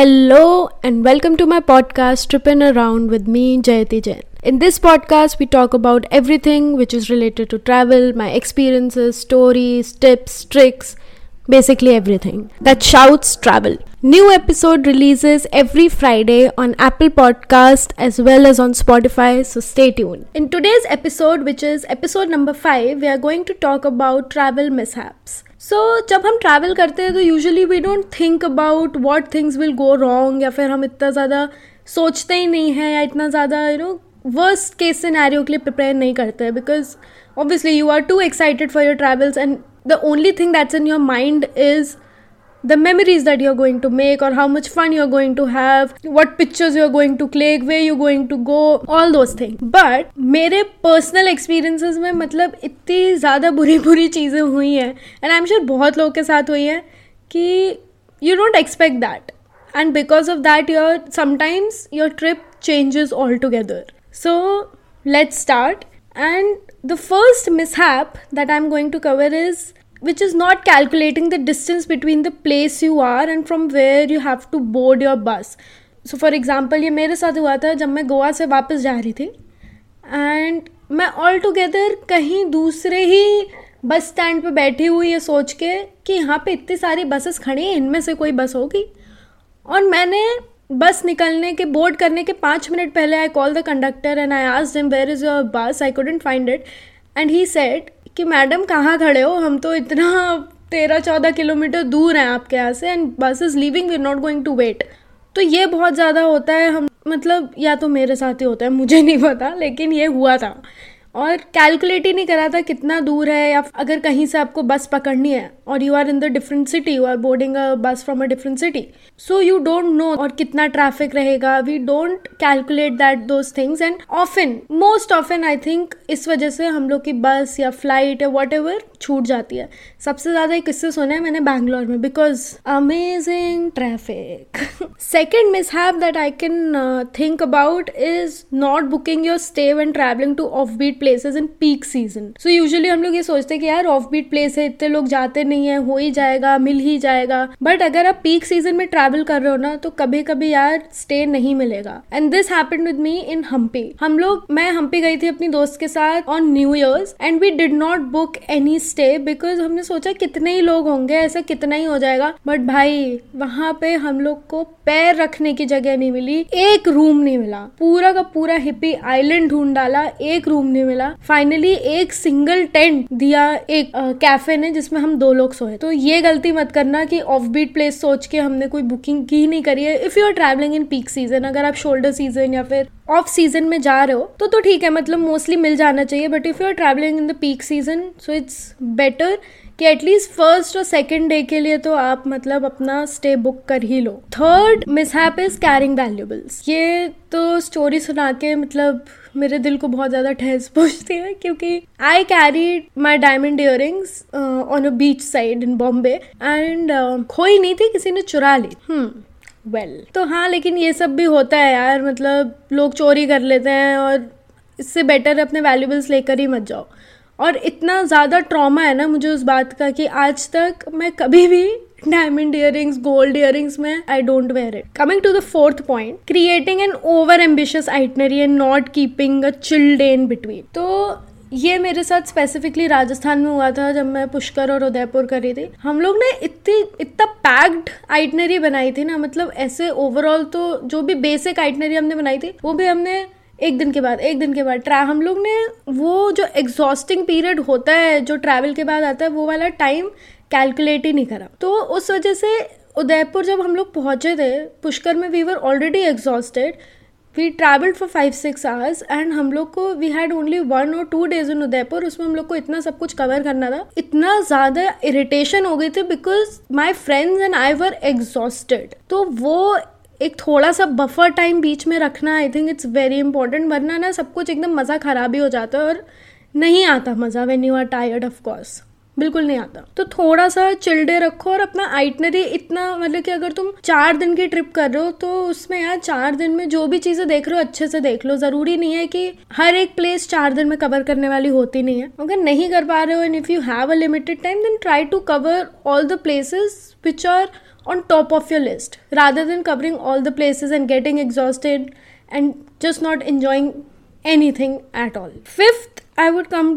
Hello and welcome to my podcast Trippin' Around with me, Jayati Jain. In this podcast, we talk about everything which is related to travel, my experiences, stories, tips, tricks, basically everything that shouts travel. New episode releases every Friday on Apple Podcast as well as on Spotify, so stay tuned. In today's episode, which is episode number 5, we are going to talk about travel mishaps. So so, जब हम travel करते हैं तो usually we don't think about what things will go wrong या फिर हम इतना ज़्यादा सोचते ही नहीं हैं या इतना ज़्यादा you know worst case scenario के लिए प्रिपेयर नहीं करते हैं because obviously you are too excited for your travels and the only thing that's in your mind is the memories that you're going to make or how much fun you're going to have what pictures you're going to click where you're going to go all those things but मेरे personal experiences में मतलब इतनी ज़्यादा बुरी बुरी चीज़ें हुई हैं एंड आई एम श्योर बहुत लोगों के साथ हुई हैं कि you don't expect that and because of that your sometimes your trip changes altogether so let's start and the first mishap that i'm going to cover is which is not calculating the distance between the place you are and from where you have to board your bus. So for example ये मेरे साथ हुआ था जब मैं गोवा से वापस जा रही थी एंड मैं ऑल टुगेदर कहीं दूसरे ही बस स्टैंड पे बैठी हुई ये सोच के कि यहाँ पे इतनी सारी बसेस खड़ी हैं, इनमें से कोई बस होगी? और मैंने बस निकलने के बोर्ड करने के पाँच मिनट पहले I call the conductor and I आज them where is your bus I couldn't find it and he said कि मैडम, कहाँ खड़े हो? हम तो इतना तेरह चौदह किलोमीटर दूर हैं आपके यहाँ से and bus is leaving we not going to wait तो ये बहुत ज़्यादा होता है, हम मतलब या तो मेरे साथ ही होता है, मुझे नहीं पता, लेकिन ये हुआ था। और कैलकुलेट ही नहीं करा था कितना दूर है या अगर कहीं से आपको बस पकड़नी है और you are in the different city you are boarding a bus from a different city so you don't know और कितना ट्रैफ़िक रहेगा। We don't calculate that those things and often most often I think इस वजह से हम लोग की bus या फ़्लाइट या वट छूट जाती है। सबसे ज़्यादा एक किस्से सुने हैं मैंने बैंगलोर में because amazing traffic second mishap that I can think about is not booking your stay one travelling to offbeat places in peak season so usually हम लोग ये सोचते हैं कि यार ऑफ़ बीट प्लेस है, इतने लोग जाते नहीं है, हो ही जाएगा, मिल ही जाएगा। बट अगर आप पीक सीज़न में ट्रैवल कर रहे हो ना तो कभी कभी यार स्टे नहीं मिलेगा। And this happen with me in Hampi हम लोग, मैं हम्पी गई थी अपनी दोस्त के साथ on new years and we did not book any stay because हमने सोचा कितने ही लोग होंगे, ऐसा कितना ही हो जाएगा। बट भाई, वहाँ पे हम लोग को पैर रखने की जगह नहीं मिली, एक रूम नहीं मिला। पूरा का पूरा हिप्पी आइलैंड ढूंढ डाला, एक रूम नहीं मिला। फाइनली एक सिंगल टेंट दिया एक कैफ़े ने जिसमें हम दो लोग सोए। तो ये गलती मत करना कि ऑफ़ बीट प्लेस सोच के हमने कोई बुकिंग की नहीं करी है। If you are travelling in peak season अगर आप शोल्डर सीज़न या फिर ऑफ़ सीज़न में जा रहे हो तो तो ठीक है मतलब मोस्टली मिल जाना चाहिए। But if you are travelling in the peak season so it's better कि एटलीस्ट फ़र्स्ट और सेकेंड डे के लिए तो आप मतलब अपना स्टे बुक कर ही लो। Third mishap is carrying valuables ये तो स्टोरी सुना के मतलब मेरे दिल को बहुत ज़्यादा ठहस पहुँचती है क्योंकि I carry my diamond earrings on a beach side in Bombay and खोई नहीं थी किसी ने चुरा ली। हम्म वेल well, तो हाँ लेकिन ये सब भी होता है यार मतलब लोग चोरी कर लेते हैं और इससे बेटर अपने वैल्यूबल्स लेकर ही मत जाओ। और इतना ज़्यादा ट्रॉमा है ना मुझे उस बात का कि आज तक मैं कभी भी डायमंड इयरिंग्स गोल्ड इयरिंग्स में I don't wear it coming to the fourth point creating an over ambitious itinerary and not keeping a chill day in between तो ये मेरे साथ स्पेसिफिकली राजस्थान में हुआ था जब मैं पुष्कर और उदयपुर कर रही थी। हम लोग ने इतनी, इतना पैक्ड आइटनरी बनाई थी ना मतलब ऐसे ओवरऑल तो जो भी बेसिक आइटनरी हमने बनाई थी, वो भी हमने एक दिन के बाद, एक दिन के बाद। ट्रा हम लोग ने वो जो एग्जॉस्टिंग पीरियड होता है, जो ट्रैवल के बाद आता है, वो वाला टाइम कैलकुलेट ही नहीं करा। तो उस वजह से उदयपुर जब हम लोग पहुँचे थे, पुष्कर में we were already exhausted we travelled for five six hours and हम लोग को वी हैड ओनली वन और टू डेज़ इन उदयपुर। उसमें हम लोग को इतना सब कुछ कवर करना था। इतना ज़्यादा इरिटेशन हो गई थी because my friends and I were exhausted तो वो एक थोड़ा सा बफर टाइम बीच में रखना I think it's very important वरना ना सब कुछ एकदम मज़ा ख़राब ही हो जाता है और नहीं आता मज़ा when you are tired of course बिल्कुल नहीं आता। तो थोड़ा सा चिल्डे रखो और अपना आइटनरी इतना मतलब कि अगर तुम चार दिन की ट्रिप कर रहे हो तो उसमें यार चार दिन में जो भी चीज़ें देख रहे हो अच्छे से देख लो। ज़रूरी नहीं है कि हर एक प्लेस चार दिन में कवर करने वाली होती नहीं है। अगर नहीं कर पा रहे हो and if you have a limited time then try to cover all the places which are on top of your list rather than covering all the places and getting exhausted and just not enjoying anything at all. Fifth, I would come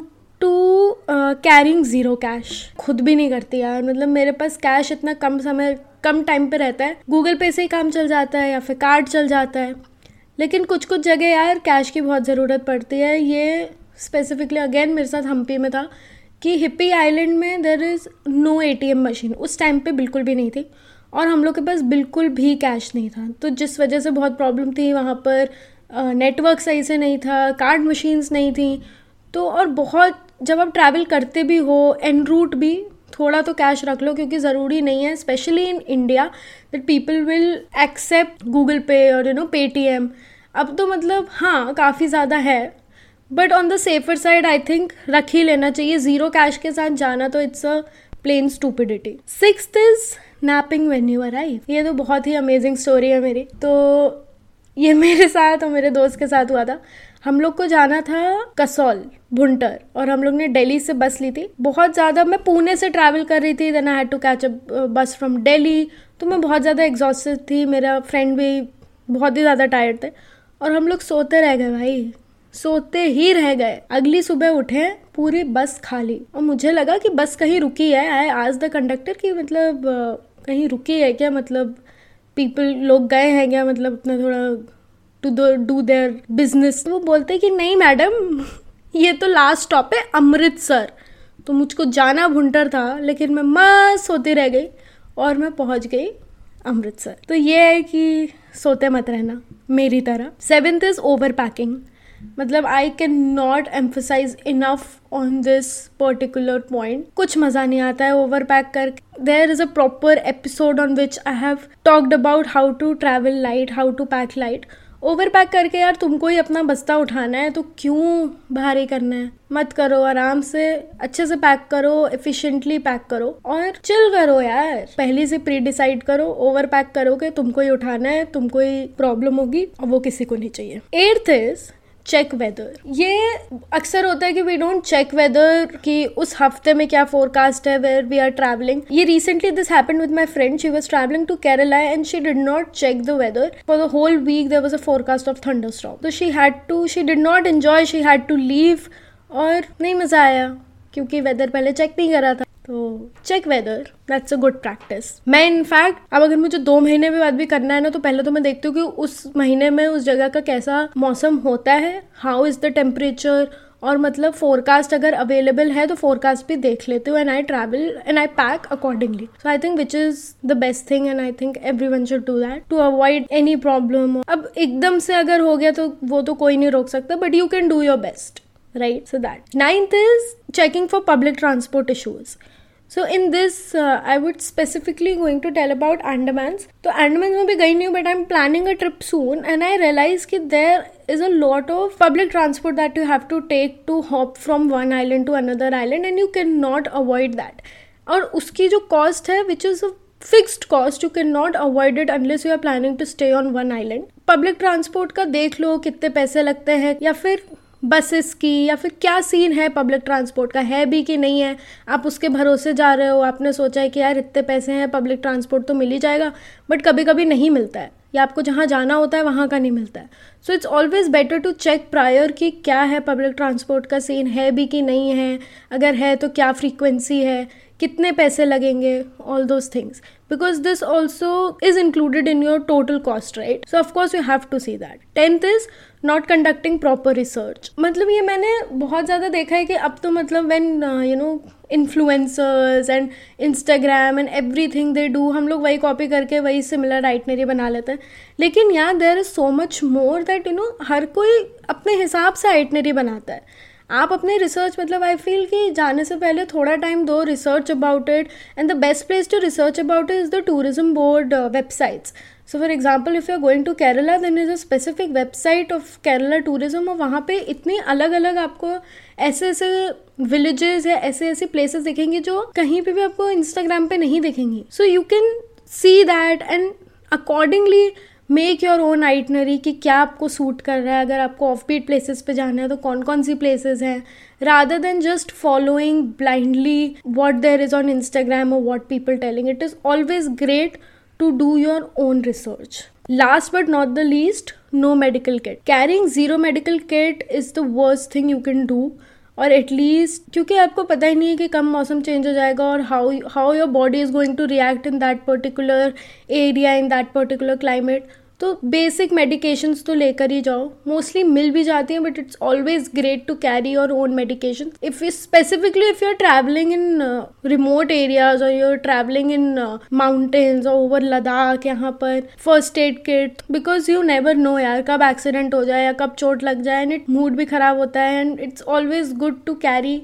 to carrying zero cash खुद भी नहीं करती यार। मतलब मेरे पास cash इतना कम समय, कम time पे रहता है। गूगल पे से ही काम चल जाता है या फिर कार्ड चल जाता है। लेकिन कुछ कुछ जगह यार कैश की बहुत ज़रूरत पड़ती है। ये स्पेसिफिकली अगेन मेरे साथ हम्पी में था कि हिप्पी आइलैंड में there is no ATM machine उस टाइम पे बिल्कुल भी नहीं थी। और हम लोग के पास बिल्कुल भी कैश नहीं था। तो जिस वजह से बहुत प्रॉब्लम थी वहाँ पर नेटवर्क सही से नहीं था कार्ड मशीन्स नहीं थी। तो और बहुत जब आप ट्रैवल करते भी हो एन रूट भी, थोड़ा तो कैश रख लो क्योंकि ज़रूरी नहीं है specially in India that people will accept Google Pay और यू नो पेटीएम अब तो मतलब हाँ काफ़ी ज़्यादा है but on the safer side I think रख ही लेना चाहिए। ज़ीरो कैश के साथ जाना तो it's a plain stupidity six is napping when you arrive ये तो बहुत ही अमेजिंग स्टोरी है मेरी। तो ये मेरे साथ और मेरे दोस्त के साथ हुआ था। हम लोग को जाना था कसौल, भुंटर, और हम लोग ने दिल्ली से बस ली थी। बहुत ज़्यादा मैं पुणे से ट्रैवल कर रही थी then I had to catch a bus from Delhi तो मैं बहुत ज़्यादा एग्जॉस्टेड थी, मेरा फ्रेंड भी बहुत ही ज़्यादा टायर्ड थे। और हम लोग सोते रह गए भाई। सोते ही रह गए। अगली सुबह उठे, पूरी बस खाली। और मुझे लगा कि बस कहीं रुकी है। आई आज द कंडक्टर की मतलब कहीं रुकी है क्या? मतलब पीपल लोग गए हैं क्या? मतलब अपना थोड़ा टू डू देयर बिज़नेस वो बोलते कि, नहीं, मैडम, ये तो लास्ट स्टॉप है, अमृतसर. तो मुझको जाना भुंटर था, लेकिन मैं मस्त सोती रह गई और मैं पहुँच गई अमृतसर। तो ये है कि सोते मत रहना, मेरी तरह। सेवेंथ इज़ ओवर पैकिंग मतलब I can not emphasise enough on this particular point कुछ मज़ा नहीं आता है ओवर पैक कर there is a proper episode on which I have talked about how to travel light how to pack light over pack करके यार तुमको ही अपना बस्ता उठाना है तो क्यों भारी करना है? मत करो, आराम से अच्छे से पैक करो एफिशिएंटली पैक करो और चिल करो यार। पहले से प्री डिसाइड करो ओवर पैक करोगे, तुमको ही उठाना है, तुमको ही प्रॉब्लम होगी और वो किसी को नहीं चाहिए। Eighth is check weather. ये अक्सर होता है कि वी डोंट चेक वेदर कि उस हफ़्ते में क्या फोरकास्ट है वेयर वी आर ट्रैवलिंग ये recently this happened with my friend she was travelling to Kerala and she did not check the weather for the whole week there was a forecast of thunderstorm तो she had to she did not enjoy she had to leave और नहीं मज़ा आया, क्योंकि weather पहले check नहीं करा था। तो check weather that's a good practice मैं इनफैक्ट अब अगर मुझे दो महीने में बाद भी करना है ना तो पहले तो मैं देखती हूँ कि उस महीने में, उस जगह का कैसा मौसम होता है हाउ इज़ द टेम्परेचर और मतलब फोरकास्ट अगर अवेलेबल है तो फोरकास्ट भी देख लेते हो and I travel and I pack accordingly so I think which is the best thing and I think everyone should do that to avoid any problem अब एकदम से अगर हो गया तो वो तो कोई नहीं रोक सकता but you can do your best right so that ninth is checking for public transport transport so in this I would specifically going to tell about Andamans तो अंडमैंस में भी गई नहीं हूँ but I am planning a trip soon and I realise कि there is a lot of public transport that you have to take to hop from one island to another island and you can not avoid that और उसकी जो cost है which is a fixed cost you can not avoid it unless you are planning to stay on one island public transport का देख लो कितने पैसे लगते हैं, या फिर बसेस की, या फिर क्या सीन है पब्लिक ट्रांसपोर्ट का? है भी कि नहीं है? आप उसके भरोसे जा रहे हो? आपने सोचा है कि यार इतने पैसे हैं पब्लिक ट्रांसपोर्ट तो मिल ही जाएगा बट कभी कभी नहीं मिलता है। या आपको जहाँ जाना होता है, वहाँ का नहीं मिलता है। So it's always better to check prior कि क्या है पब्लिक ट्रांसपोर्ट का सीन है भी कि नहीं है? अगर है तो क्या फ्रीक्वेंसी है? कितने पैसे लगेंगे? All those things because this also is included in your total cost right so of course you have to see that tenth is not conducting proper research मतलब ये मैंने बहुत ज़्यादा देखा है कि अब तो मतलब when you know influencers and Instagram and everything they do हम लोग वही कॉपी करके वही सिमिलर आइटनरी बना लेते हैं। लेकिन यहाँ there is so much more that you know हर कोई अपने हिसाब से आइटनरी बनाता है। आप अपने रिसर्च मतलब आई फील कि जाने से पहले थोड़ा टाइम दो research about it and the best place to research about it is the tourism board websites so for example if you are going to Kerala then is a specific website of Kerala tourism और वहाँ पे इतने अलग अलग आपको ऐसे ऐसे villages या ऐसे ऐसे प्लेसेस दिखेंगे जो कहीं पे भी आपको इंस्टाग्राम पे नहीं दिखेंगी. So you can see that and accordingly make your own itinerary कि क्या आपको सूट कर रहा है अगर आपको ऑफ़ बीट प्लेसेस पे जाना है तो कौन कौन सी प्लेसेस हैं rather than just following blindly what there is on Instagram और what people telling it is always great to do your own research. Last but not the least, no medical kit. Carrying zero medical kit is the worst thing you can do. और at least क्योंकि आपको पता ही नहीं है कि कब मौसम change हो जाएगा और how how your body is going to react in that particular area in that particular climate तो बेसिक मेडिकेशंस तो लेकर ही जाओ। मोस्टली मिल भी जाती हैं but it's always great to carry your own medication if you specifically if you are travelling in remote areas और you are travelling in mountains और ओवर लद्दाख यहाँ पर first aid kit because you never know यार कब accident हो जाए या कब चोट लग जाए एंड इट मूड भी खराब होता है and it's always good to carry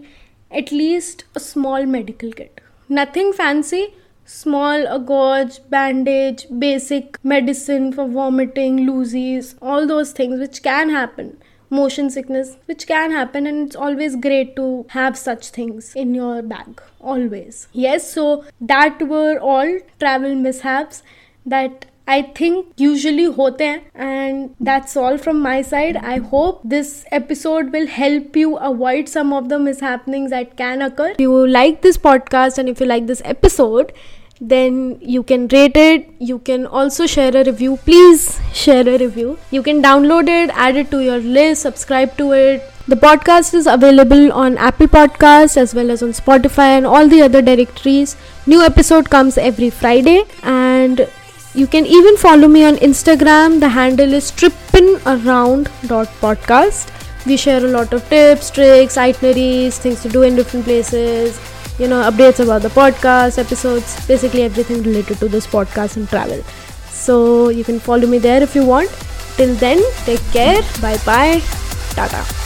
at least a small medical kit nothing fancy small a gauge bandage basic medicine for vomiting loosies all those things which can happen motion sickness which can happen and it's always great to have such things in your bag always yes so that were all travel mishaps that I think usually hote hain and that's all from my side. I hope this episode will help you avoid some of the mishappenings that can occur. If you like this podcast and if you like this episode, then you can rate it. You can also share a review. Please share a review. You can download it add it to your list subscribe to it. The podcast is available on apple podcast as well as on spotify and all the other directories. New episode comes every friday and you can even follow me on instagram. The handle is trippinaround.podcast we share a lot of tips tricks itineraries things to do in different places you know updates about the podcast episodes basically everything related to this podcast and travel. So you can follow me there if you want. Till then take care. Bye bye tata